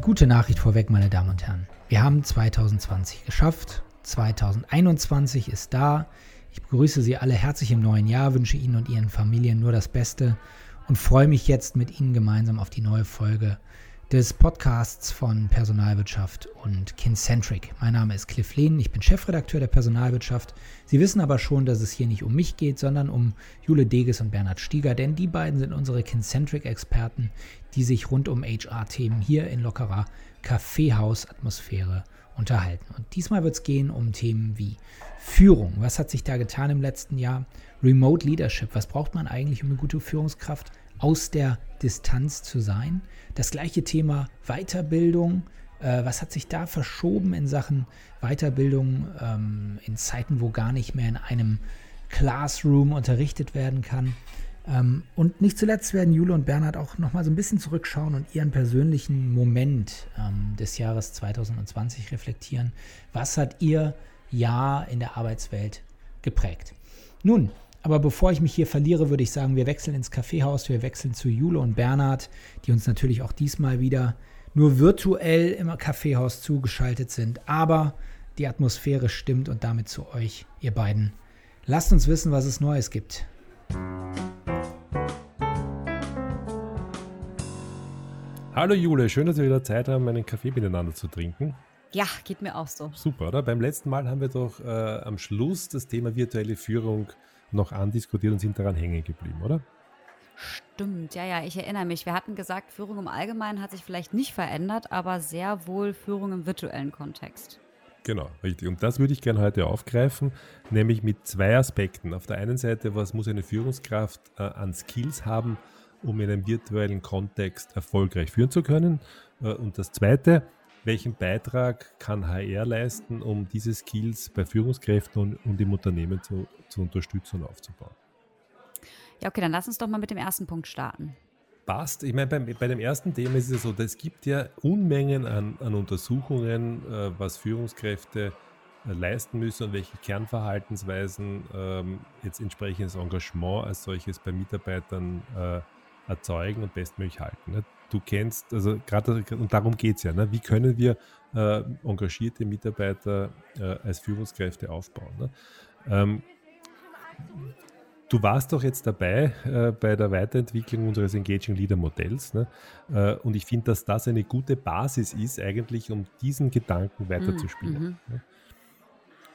Die gute Nachricht vorweg, meine Damen und Herren. Wir haben 2020 geschafft. 2021 ist da. Ich begrüße Sie alle herzlich im neuen Jahr, wünsche Ihnen und Ihren Familien nur das Beste und freue mich jetzt mit Ihnen gemeinsam auf die neue Folge des Podcasts von Personalwirtschaft und Kincentric. Mein Name ist Cliff Lehn, ich bin Chefredakteur der Personalwirtschaft. Sie wissen aber schon, dass es hier nicht um mich geht, sondern um Jule Deges und Bernhard Stieger, denn die beiden sind unsere Kincentric-Experten, die sich rund um HR-Themen hier in lockerer Kaffeehaus-Atmosphäre unterhalten. Und diesmal wird es gehen um Themen wie Führung. Was hat sich da getan im letzten Jahr? Remote Leadership. Was braucht man eigentlich, um eine gute Führungskraft aus der Distanz zu sein? Das gleiche Thema Weiterbildung. Äh, was hat sich da verschoben in Sachen Weiterbildung ähm, in Zeiten, wo gar nicht mehr in einem Classroom unterrichtet werden kann? Ähm, und nicht zuletzt werden Jule und Bernhard auch nochmal so ein bisschen zurückschauen und ihren persönlichen Moment ähm, des Jahres 2020 reflektieren. Was hat ihr Jahr in der Arbeitswelt geprägt? Nun, aber bevor ich mich hier verliere, würde ich sagen, wir wechseln ins Kaffeehaus, wir wechseln zu Jule und Bernhard, die uns natürlich auch diesmal wieder nur virtuell im Kaffeehaus zugeschaltet sind. Aber die Atmosphäre stimmt und damit zu euch, ihr beiden. Lasst uns wissen, was es Neues gibt. Hallo Jule, schön, dass wir wieder Zeit haben, einen Kaffee miteinander zu trinken. Ja, geht mir auch so. Super, oder? Beim letzten Mal haben wir doch äh, am Schluss das Thema virtuelle Führung noch andiskutiert und sind daran hängen geblieben, oder? Stimmt, ja, ja, ich erinnere mich. Wir hatten gesagt, Führung im Allgemeinen hat sich vielleicht nicht verändert, aber sehr wohl Führung im virtuellen Kontext. Genau, richtig. Und das würde ich gerne heute aufgreifen, nämlich mit zwei Aspekten. Auf der einen Seite, was muss eine Führungskraft äh, an Skills haben, um in einem virtuellen Kontext erfolgreich führen zu können? Äh, und das zweite, welchen Beitrag kann HR leisten, um diese Skills bei Führungskräften und, und im Unternehmen zu, zu unterstützen und aufzubauen? Ja, okay, dann lass uns doch mal mit dem ersten Punkt starten. Passt. Ich meine, bei, bei dem ersten Thema ist es so, es gibt ja Unmengen an, an Untersuchungen, äh, was Führungskräfte äh, leisten müssen und welche Kernverhaltensweisen ähm, jetzt entsprechendes Engagement als solches bei Mitarbeitern äh, erzeugen und bestmöglich halten. Ne? Du kennst, also gerade, und darum geht es ja, ne? wie können wir äh, engagierte Mitarbeiter äh, als Führungskräfte aufbauen. Ne? Ähm, du warst doch jetzt dabei äh, bei der Weiterentwicklung unseres Engaging Leader Modells. Ne? Äh, und ich finde, dass das eine gute Basis ist, eigentlich, um diesen Gedanken weiterzuspielen. Mhm. Ne?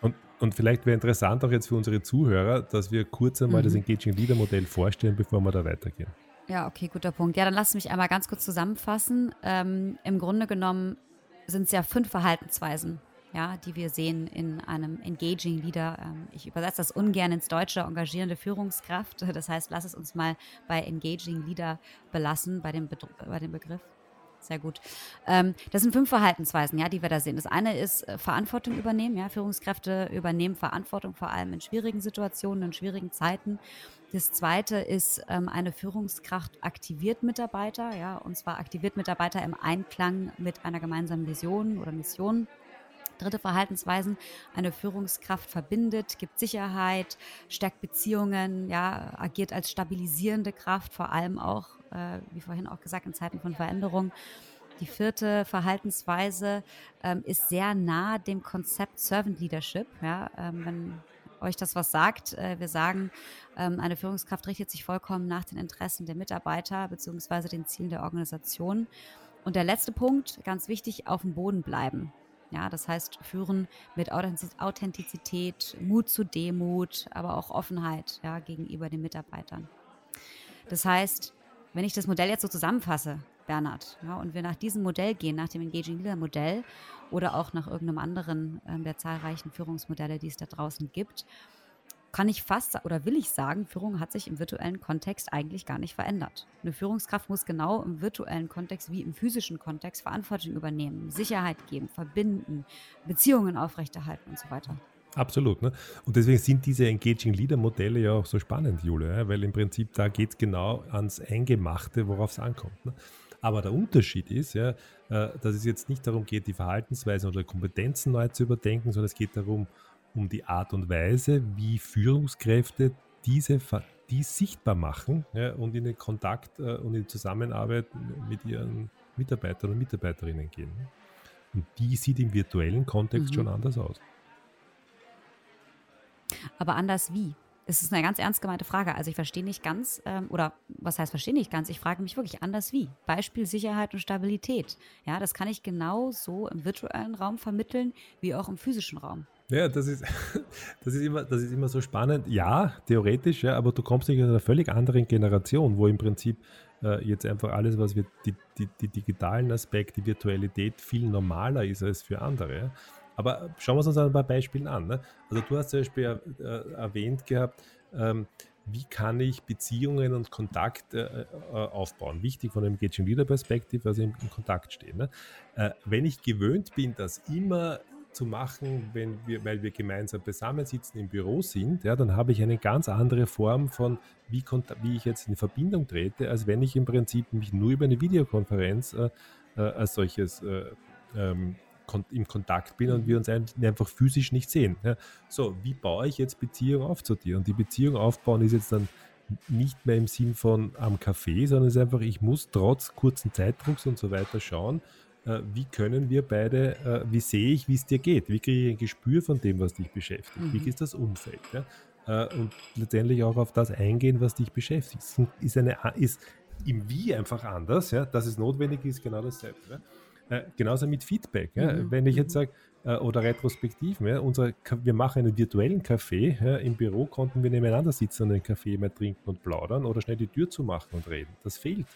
Und, und vielleicht wäre interessant auch jetzt für unsere Zuhörer, dass wir kurz einmal mhm. das Engaging Leader Modell vorstellen, bevor wir da weitergehen. Ja, okay, guter Punkt. Ja, dann lass mich einmal ganz kurz zusammenfassen. Ähm, Im Grunde genommen sind es ja fünf Verhaltensweisen, ja, die wir sehen in einem Engaging Leader. Ähm, ich übersetze das ungern ins Deutsche, engagierende Führungskraft. Das heißt, lass es uns mal bei Engaging Leader belassen, bei dem, Be bei dem Begriff. Sehr gut. Ähm, das sind fünf Verhaltensweisen, ja, die wir da sehen. Das eine ist äh, Verantwortung übernehmen. Ja, Führungskräfte übernehmen Verantwortung vor allem in schwierigen Situationen, in schwierigen Zeiten. Das zweite ist ähm, eine Führungskraft aktiviert Mitarbeiter, ja, und zwar aktiviert Mitarbeiter im Einklang mit einer gemeinsamen Vision oder Mission. Dritte Verhaltensweisen, eine Führungskraft verbindet, gibt Sicherheit, stärkt Beziehungen, ja, agiert als stabilisierende Kraft, vor allem auch, äh, wie vorhin auch gesagt, in Zeiten von Veränderung. Die vierte Verhaltensweise ähm, ist sehr nah dem Konzept Servant Leadership. Ja, ähm, wenn euch das was sagt, äh, wir sagen, ähm, eine Führungskraft richtet sich vollkommen nach den Interessen der Mitarbeiter bzw. den Zielen der Organisation. Und der letzte Punkt, ganz wichtig, auf dem Boden bleiben. Ja, das heißt, führen mit Authentizität, Mut zu Demut, aber auch Offenheit ja, gegenüber den Mitarbeitern. Das heißt, wenn ich das Modell jetzt so zusammenfasse, Bernhard, ja, und wir nach diesem Modell gehen, nach dem Engaging Leader Modell oder auch nach irgendeinem anderen äh, der zahlreichen Führungsmodelle, die es da draußen gibt, kann ich fast oder will ich sagen, Führung hat sich im virtuellen Kontext eigentlich gar nicht verändert. Eine Führungskraft muss genau im virtuellen Kontext wie im physischen Kontext Verantwortung übernehmen, Sicherheit geben, verbinden, Beziehungen aufrechterhalten und so weiter. Absolut. Ne? Und deswegen sind diese Engaging Leader Modelle ja auch so spannend, Jule, weil im Prinzip da geht es genau ans Eingemachte, worauf es ankommt. Ne? Aber der Unterschied ist ja, äh, dass es jetzt nicht darum geht, die Verhaltensweisen oder Kompetenzen neu zu überdenken, sondern es geht darum, um die Art und Weise, wie Führungskräfte diese die sichtbar machen ja, und in den Kontakt äh, und in Zusammenarbeit mit ihren Mitarbeiter und Mitarbeiterinnen gehen. Und die sieht im virtuellen Kontext mhm. schon anders aus. Aber anders wie? Es ist eine ganz ernst gemeinte Frage. Also ich verstehe nicht ganz, ähm, oder was heißt verstehe nicht ganz? Ich frage mich wirklich anders wie. Beispiel Sicherheit und Stabilität. Ja, das kann ich genauso im virtuellen Raum vermitteln wie auch im physischen Raum. Ja, das ist, das ist, immer, das ist immer so spannend. Ja, theoretisch, ja, aber du kommst nicht aus einer völlig anderen Generation, wo im Prinzip äh, jetzt einfach alles, was wir, die, die, die digitalen Aspekte, die Virtualität viel normaler ist als für andere. Aber schauen wir uns ein paar Beispiele an. Ne? Also du hast zum Beispiel äh, erwähnt gehabt, ähm, wie kann ich Beziehungen und Kontakt äh, äh aufbauen? Wichtig von einem Engaging Leader Perspektive, also im, Kontakt stehen. Ne? Wenn ich gewöhnt bin, dass immer zu machen, wenn wir, weil wir gemeinsam beisammensitzen im Büro sind, ja, dann habe ich eine ganz andere Form von, wie, wie ich jetzt in Verbindung trete, als wenn ich im Prinzip mich nur über eine Videokonferenz äh, als solches äh, ähm, im Kontakt bin und wir uns einfach physisch nicht sehen. Ja. So, wie baue ich jetzt Beziehung auf zu dir? Und die Beziehung aufbauen ist jetzt dann nicht mehr im Sinn von am Café, sondern es ist einfach, ich muss trotz kurzen Zeitdrucks und so weiter schauen, äh, wie können wir beide, äh, wie sehe ich, wie es dir geht? Wie kriege ich ein Gespür von dem, was dich beschäftigt? Mhm. Wie ist das Umfeld? Ja? Äh, und letztendlich auch auf das eingehen, was dich beschäftigt. Ist, eine, ist im Wie einfach anders, ja? dass es notwendig ist, genau dasselbe. Ja? Äh, genauso mit Feedback. Ja? Mhm. Wenn ich jetzt mhm. sage, äh, oder Retrospektiven, ja? Unser, wir machen einen virtuellen Kaffee, ja? im Büro konnten wir nebeneinander sitzen und einen Kaffee mal trinken und plaudern oder schnell die Tür zumachen und reden. Das fehlt.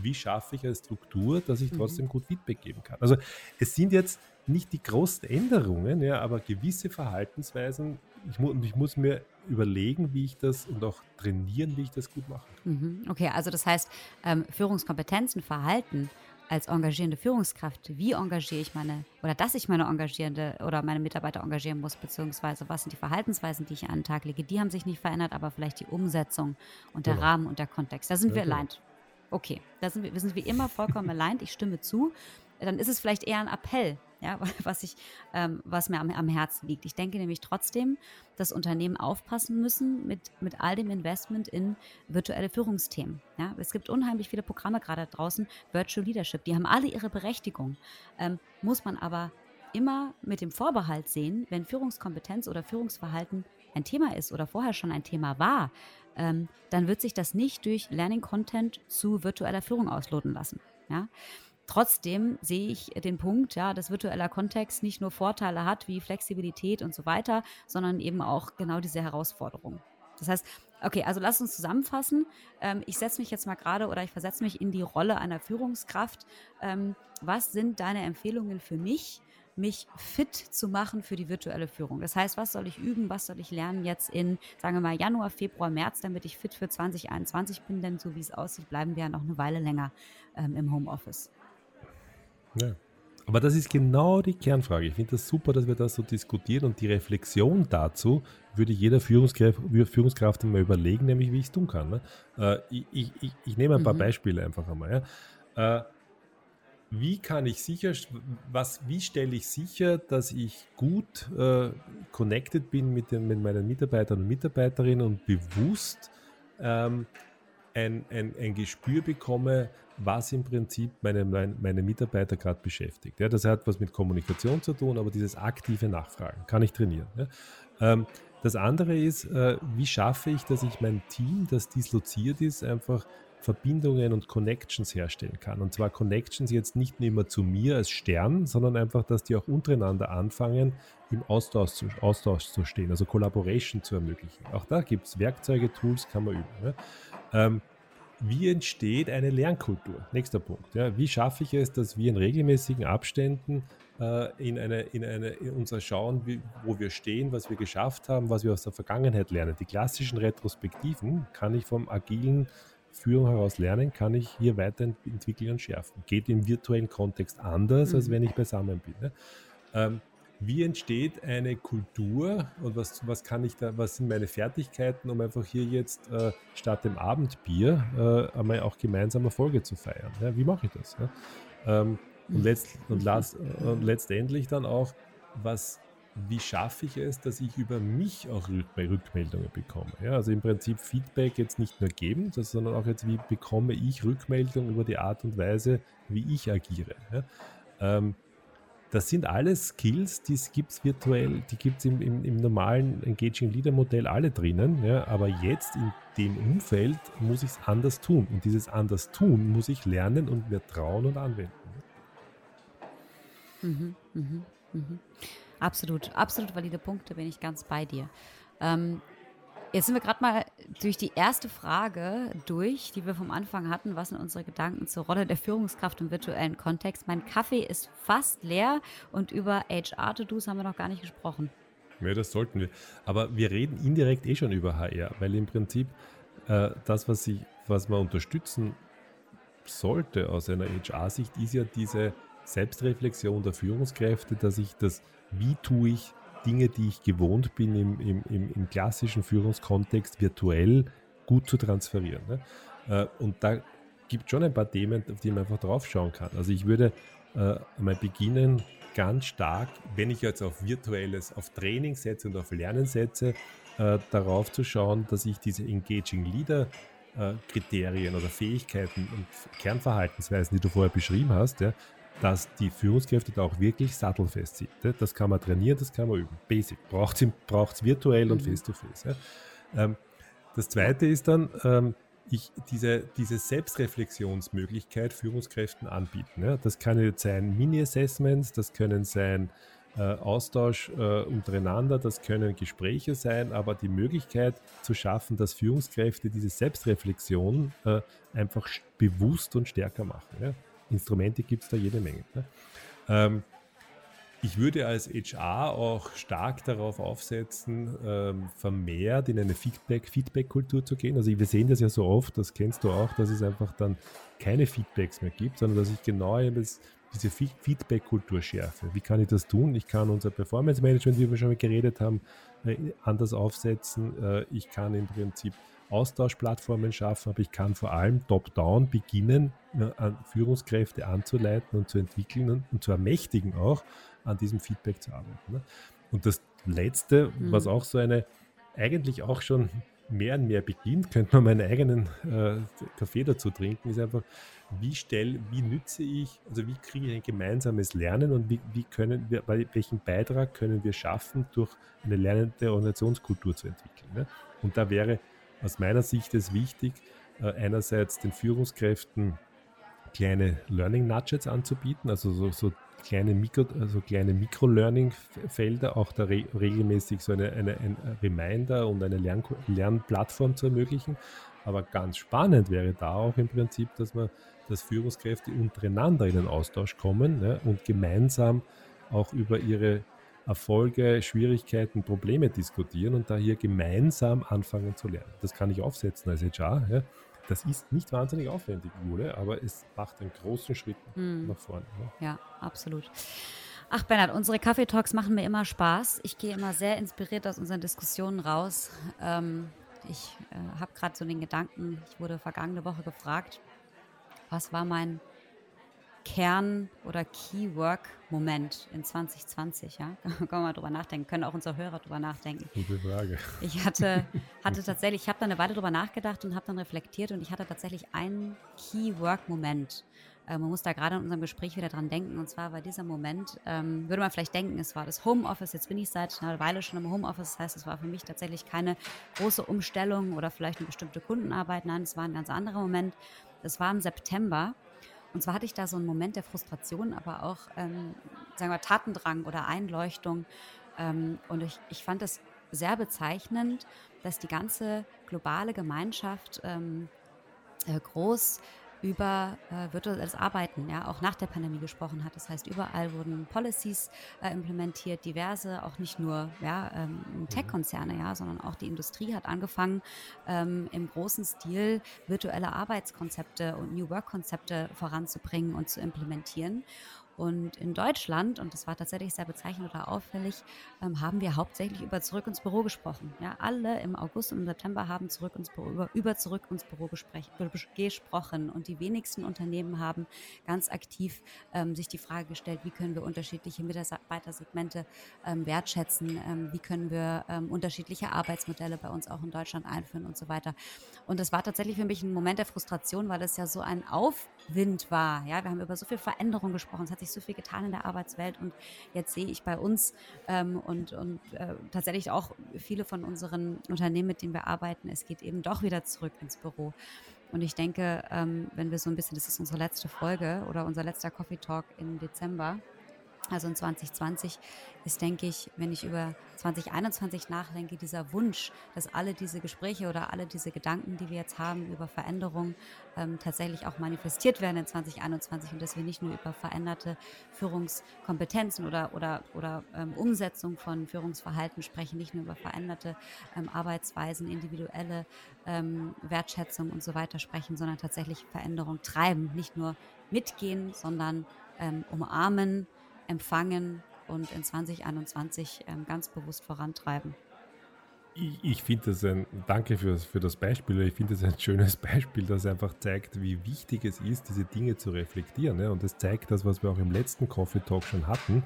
Wie schaffe ich eine Struktur, dass ich mhm. trotzdem mhm. gut Feedback geben kann? Also es sind jetzt nicht die großen Änderungen, ja, aber gewisse Verhaltensweisen. Ich, mu ich muss mir überlegen, wie ich das und auch trainieren, wie ich das gut mache. Mhm. Okay, also das heißt, ähm, Führungskompetenzen, Verhalten als engagierende Führungskraft, wie engagiere ich meine, oder dass ich meine engagierende oder meine Mitarbeiter engagieren muss, beziehungsweise was sind die Verhaltensweisen, die ich an den Tag lege, die haben sich nicht verändert, aber vielleicht die Umsetzung und der genau. Rahmen und der Kontext. Da sind ja, wir genau. allein. Okay, da sind wir, wir sind wie immer vollkommen allein, ich stimme zu. Dann ist es vielleicht eher ein Appell, ja, was, ich, ähm, was mir am, am, Herzen liegt. Ich denke nämlich trotzdem, dass Unternehmen aufpassen müssen mit, mit all dem Investment in virtuelle Führungsthemen. Ja. Es gibt unheimlich viele Programme gerade draußen, Virtual Leadership, die haben alle ihre Berechtigung. Ähm, muss man aber immer mit dem Vorbehalt sehen, wenn Führungskompetenz oder Führungsverhalten ein Thema ist oder vorher schon ein Thema war, ähm, dann wird sich das nicht durch Learning Content zu virtueller Führung ausloten lassen. Ja? Trotzdem sehe ich den Punkt, ja, dass virtueller Kontext nicht nur Vorteile hat wie Flexibilität und so weiter, sondern eben auch genau diese Herausforderung. Das heißt, okay, also lass uns zusammenfassen. Ähm, ich setze mich jetzt mal gerade oder ich versetze mich in die Rolle einer Führungskraft. Ähm, was sind deine Empfehlungen für mich, mich fit zu machen für die virtuelle Führung? Das heißt, was soll ich üben, was soll ich lernen jetzt in, sagen wir mal, Januar, Februar, März, damit ich fit für 2021 bin? Denn so wie es aussieht, bleiben wir ja noch eine Weile länger ähm, im Homeoffice. Ja. Aber das ist genau die Kernfrage. Ich finde das super, dass wir das so diskutieren und die Reflexion dazu würde jeder Führungskraft, Führungskraft mal überlegen, nämlich wie ich es tun kann. Ne? Äh, ich, ich, ich, nehme ein paar mhm. Beispiele einfach einmal. Ja? Äh, wie kann ich sicher, was, wie stelle ich sicher, dass ich gut äh, connected bin mit, den, mit meinen Mitarbeitern und Mitarbeiterinnen und bewusst ähm, ein, ein, ein Gespür bekomme, was im Prinzip meine, meine, meine Mitarbeiter gerade beschäftigt. Ja, das hat was mit Kommunikation zu tun, aber dieses aktive Nachfragen kann ich trainieren. Ja. Ähm, das andere ist, äh, wie schaffe ich, dass ich mein Team, das disloziert ist, einfach Verbindungen und Connections herstellen kann. Und zwar Connections jetzt nicht nur immer zu mir als Stern, sondern einfach, dass die auch untereinander anfangen, im Austausch zu, Austausch zu stehen, also Collaboration zu ermöglichen. Auch da gibt es Werkzeuge, Tools, kann man üben. Ja. Ähm, wie entsteht eine Lernkultur? Nächster Punkt. Ja, wie schaffe ich es, dass wir in regelmäßigen Abständen äh, in, eine, in, eine, in unser Schauen, wie, wo wir stehen, was wir geschafft haben, was wir aus der Vergangenheit lernen. Die klassischen Retrospektiven kann ich vom agilen Führung heraus lernen, kann ich hier weiterentwickeln und schärfen. Geht im virtuellen Kontext anders, mhm. als wenn ich beisammen bin. Ne? Ähm, wie entsteht eine Kultur und was, was kann ich da, was sind meine Fertigkeiten, um einfach hier jetzt äh, statt dem Abendbier äh, einmal auch gemeinsam Erfolge zu feiern? Ja, wie mache ich das? Ja? Ähm, und, letzt, und, las, und letztendlich dann auch, was, wie schaffe ich es, dass ich über mich auch Rückmeldungen bekomme. Ja, also im Prinzip Feedback jetzt nicht nur geben, sondern auch jetzt, wie bekomme ich Rückmeldungen über die Art und Weise, wie ich agiere. Ja, ähm, das sind alles Skills, die gibt es virtuell, die gibt es im, im, im, normalen Engaging Leader Modell alle drinnen. Ja, aber jetzt in dem Umfeld muss ich es anders tun. Und dieses anders tun muss ich lernen und mir trauen und anwenden. Mhm, mhm, mhm. Absolut, absolut valide Punkte, bin ich ganz bei dir. Ähm, jetzt sind wir gerade mal durch die erste Frage durch, die wir vom Anfang hatten. Was sind unsere Gedanken zur Rolle der Führungskraft im virtuellen Kontext? Mein Kaffee ist fast leer und über HR-To-Dos haben wir noch gar nicht gesprochen. Ja, das sollten wir. Aber wir reden indirekt eh schon über HR, weil im Prinzip äh, das, was, ich, was man unterstützen sollte aus einer HR-Sicht, ist ja diese Selbstreflexion der Führungskräfte, dass ich das, wie tue ich Dinge, die ich gewohnt bin im, im, im, im klassischen Führungskontext virtuell gut zu transferieren. Ne? Äh, und da gibt es schon ein paar Themen, auf die man einfach drauf schauen kann. Also ich würde äh, mal beginnen, ganz stark, wenn ich jetzt auf virtuelles, auf Training setze und auf Lernen setze, äh, darauf zu schauen, dass ich diese Engaging Leader äh, Kriterien oder Fähigkeiten und Kernverhaltensweisen, die du vorher beschrieben hast, ja, dass die Führungskräfte da auch wirklich sattelfest sind. Das kann man trainieren, das kann man üben. Basic. Braucht es virtuell und mhm. face-to-face. -face, ja. ähm, das zweite ist dann, ähm, ich diese, diese Selbstreflexionsmöglichkeit Führungskräften anbieten. Ja. Das kann jetzt sein Mini-Assessments, das können sein äh, Austausch äh, untereinander, das können Gespräche sein, aber die Möglichkeit zu schaffen, dass Führungskräfte diese Selbstreflexion äh, einfach bewusst und stärker machen. Ja. Instrumente gibt es da jede Menge. Ne? Ähm, ich würde als HR auch stark darauf aufsetzen, ähm, vermehrt in eine Feedback-Feedback-Kultur zu gehen. Also wir sehen das ja so oft, das kennst du auch, dass es einfach dann keine Feedbacks mehr gibt, sondern dass ich genau das, diese Feedback-Kultur schärfe. Wie kann ich das tun? Ich kann unser Performance-Management, wie wir schon mal geredet haben, äh, anders aufsetzen. Äh, ich kann im Prinzip Austauschplattformen schaffen, aber ich kann vor allem top-down beginnen, an Führungskräfte anzuleiten und zu entwickeln und, und zu ermächtigen auch, an diesem Feedback zu arbeiten. Ne? Und das Letzte, mhm. was auch so eine, eigentlich auch schon mehr und mehr beginnt, könnte man meinen eigenen äh, Kaffee dazu trinken, ist einfach, wie stell, wie nütze ich, also wie kriege ich ein gemeinsames Lernen und wie, wie können wir, welchen Beitrag können wir schaffen, durch eine lernende Organisationskultur zu entwickeln. Ne? Und da wäre aus meiner Sicht es wichtig, äh, einerseits den Führungskräften kleine Learning Nudgets anzubieten, also so, so kleine Mikro, also kleine Mikro-Learning-Felder, auch da re regelmäßig so eine, eine, ein Reminder und eine Lern Lernplattform zu ermöglichen. Aber ganz spannend wäre da auch im Prinzip, dass man, dass Führungskräfte untereinander in den Austausch kommen ja, und gemeinsam auch über ihre Erfolge, Schwierigkeiten, Probleme diskutieren und da hier gemeinsam anfangen zu lernen. Das kann ich aufsetzen als HR. Ja. Das ist nicht wahnsinnig aufwendig, Jule, aber es macht einen großen Schritt hm. nach vorne. Ja. ja, absolut. Ach, Bernhard, unsere Kaffeetalks machen mir immer Spaß. Ich gehe immer sehr inspiriert aus unseren Diskussionen raus. Ähm, ich äh, habe gerade so den Gedanken, ich wurde vergangene Woche gefragt, was war mein Kern- oder Key-Work-Moment in 2020? Ja? Können wir mal drüber nachdenken, können auch unsere Hörer drüber nachdenken. Gute Frage. Ich hatte, hatte tatsächlich, ich habe da eine Weile drüber nachgedacht und habe dann reflektiert und ich hatte tatsächlich einen Key-Work-Moment. Äh, man muss da gerade in unserem Gespräch wieder dran denken. Und zwar war dieser Moment, ähm, würde man vielleicht denken, es war das Homeoffice. Jetzt bin ich seit einer Weile schon im Homeoffice. Das heißt, es war für mich tatsächlich keine große Umstellung oder vielleicht eine bestimmte Kundenarbeit. Nein, es war ein ganz anderer Moment. Es war im September und zwar hatte ich da so einen Moment der Frustration, aber auch, ähm, sagen wir, Tatendrang oder Einleuchtung. Ähm, und ich, ich fand es sehr bezeichnend, dass die ganze globale Gemeinschaft ähm, äh, groß über äh, virtuelles Arbeiten, ja, auch nach der Pandemie gesprochen hat. Das heißt, überall wurden Policies äh, implementiert, diverse, auch nicht nur ja, ähm. Tech-Konzerne, ja, sondern auch die Industrie hat angefangen, ähm, im großen Stil virtuelle Arbeitskonzepte und New Work-Konzepte voranzubringen und zu implementieren. Und in Deutschland, und das war tatsächlich sehr bezeichnend oder auffällig, ähm, haben wir hauptsächlich über zurück ins Büro gesprochen. Ja, alle im August und im September haben zurück ins Büro, über, über zurück ins Büro gesprochen. Und die wenigsten Unternehmen haben ganz aktiv ähm, sich die Frage gestellt, wie können wir unterschiedliche Mitarbeitersegmente ähm, wertschätzen, ähm, wie können wir ähm, unterschiedliche Arbeitsmodelle bei uns auch in Deutschland einführen und so weiter. Und das war tatsächlich für mich ein Moment der Frustration, weil es ja so ein Aufwind war. Ja, wir haben über so viel Veränderung gesprochen, es hat sich so viel getan in der Arbeitswelt und jetzt sehe ich bei uns ähm, und, und äh, tatsächlich auch viele von unseren Unternehmen, mit denen wir arbeiten, es geht eben doch wieder zurück ins Büro. Und ich denke, ähm, wenn wir so ein bisschen, das ist unsere letzte Folge oder unser letzter Coffee Talk im Dezember, also in 2020 ist, denke ich, wenn ich über 2021 nachdenke, dieser Wunsch, dass alle diese Gespräche oder alle diese Gedanken, die wir jetzt haben über Veränderung, ähm, tatsächlich auch manifestiert werden in 2021 und dass wir nicht nur über veränderte Führungskompetenzen oder, oder, oder ähm, Umsetzung von Führungsverhalten sprechen, nicht nur über veränderte ähm, Arbeitsweisen, individuelle ähm, Wertschätzung und so weiter sprechen, sondern tatsächlich Veränderung treiben, nicht nur mitgehen, sondern ähm, umarmen, empfangen und in 2021 ähm, ganz bewusst vorantreiben. Ich, ich finde das ein, danke für, für das Beispiel, ich finde das ein schönes Beispiel, das einfach zeigt, wie wichtig es ist, diese Dinge zu reflektieren. Ja? Und es zeigt das, was wir auch im letzten Coffee Talk schon hatten,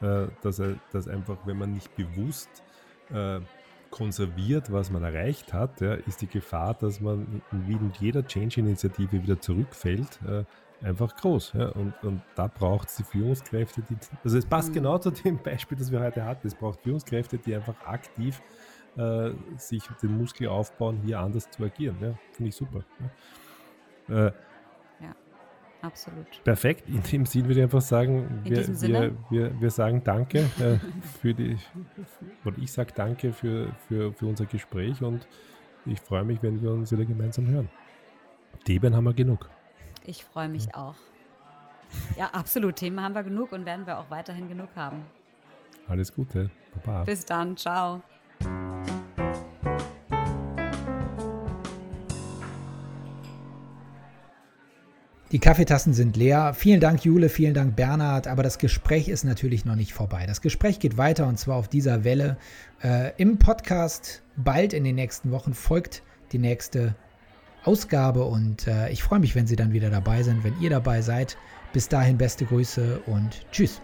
äh, dass, dass einfach, wenn man nicht bewusst äh, konserviert, was man erreicht hat, ja, ist die Gefahr, dass man wie in jeder Change-Initiative wieder zurückfällt, äh, einfach groß. Ja? Und, und da braucht es die Führungskräfte, die. Also es passt mhm. genau zu dem Beispiel, das wir heute hatten. Es braucht Führungskräfte, die einfach aktiv äh, sich den Muskel aufbauen, hier anders zu agieren. Ja? Finde ich super. Ja? Äh, ja, absolut. Perfekt. In dem Sinn würde ich einfach sagen, wir, wir, wir, wir, sagen Danke äh, für die, oder ich sage Danke für, für, für unser Gespräch und ich freue mich, wenn wir uns wieder gemeinsam hören. Themen haben wir genug. Ich freue mich auch. Ja, absolut. Themen haben wir genug und werden wir auch weiterhin genug haben. Alles Gute. Baba. Bis dann. Ciao. Die Kaffeetassen sind leer. Vielen Dank, Jule, vielen Dank, Bernhard. Aber das Gespräch ist natürlich noch nicht vorbei. Das Gespräch geht weiter und zwar auf dieser Welle. Äh, Im Podcast bald in den nächsten Wochen folgt die nächste Ausgabe und äh, ich freue mich, wenn Sie dann wieder dabei sind, wenn ihr dabei seid. Bis dahin beste Grüße und tschüss.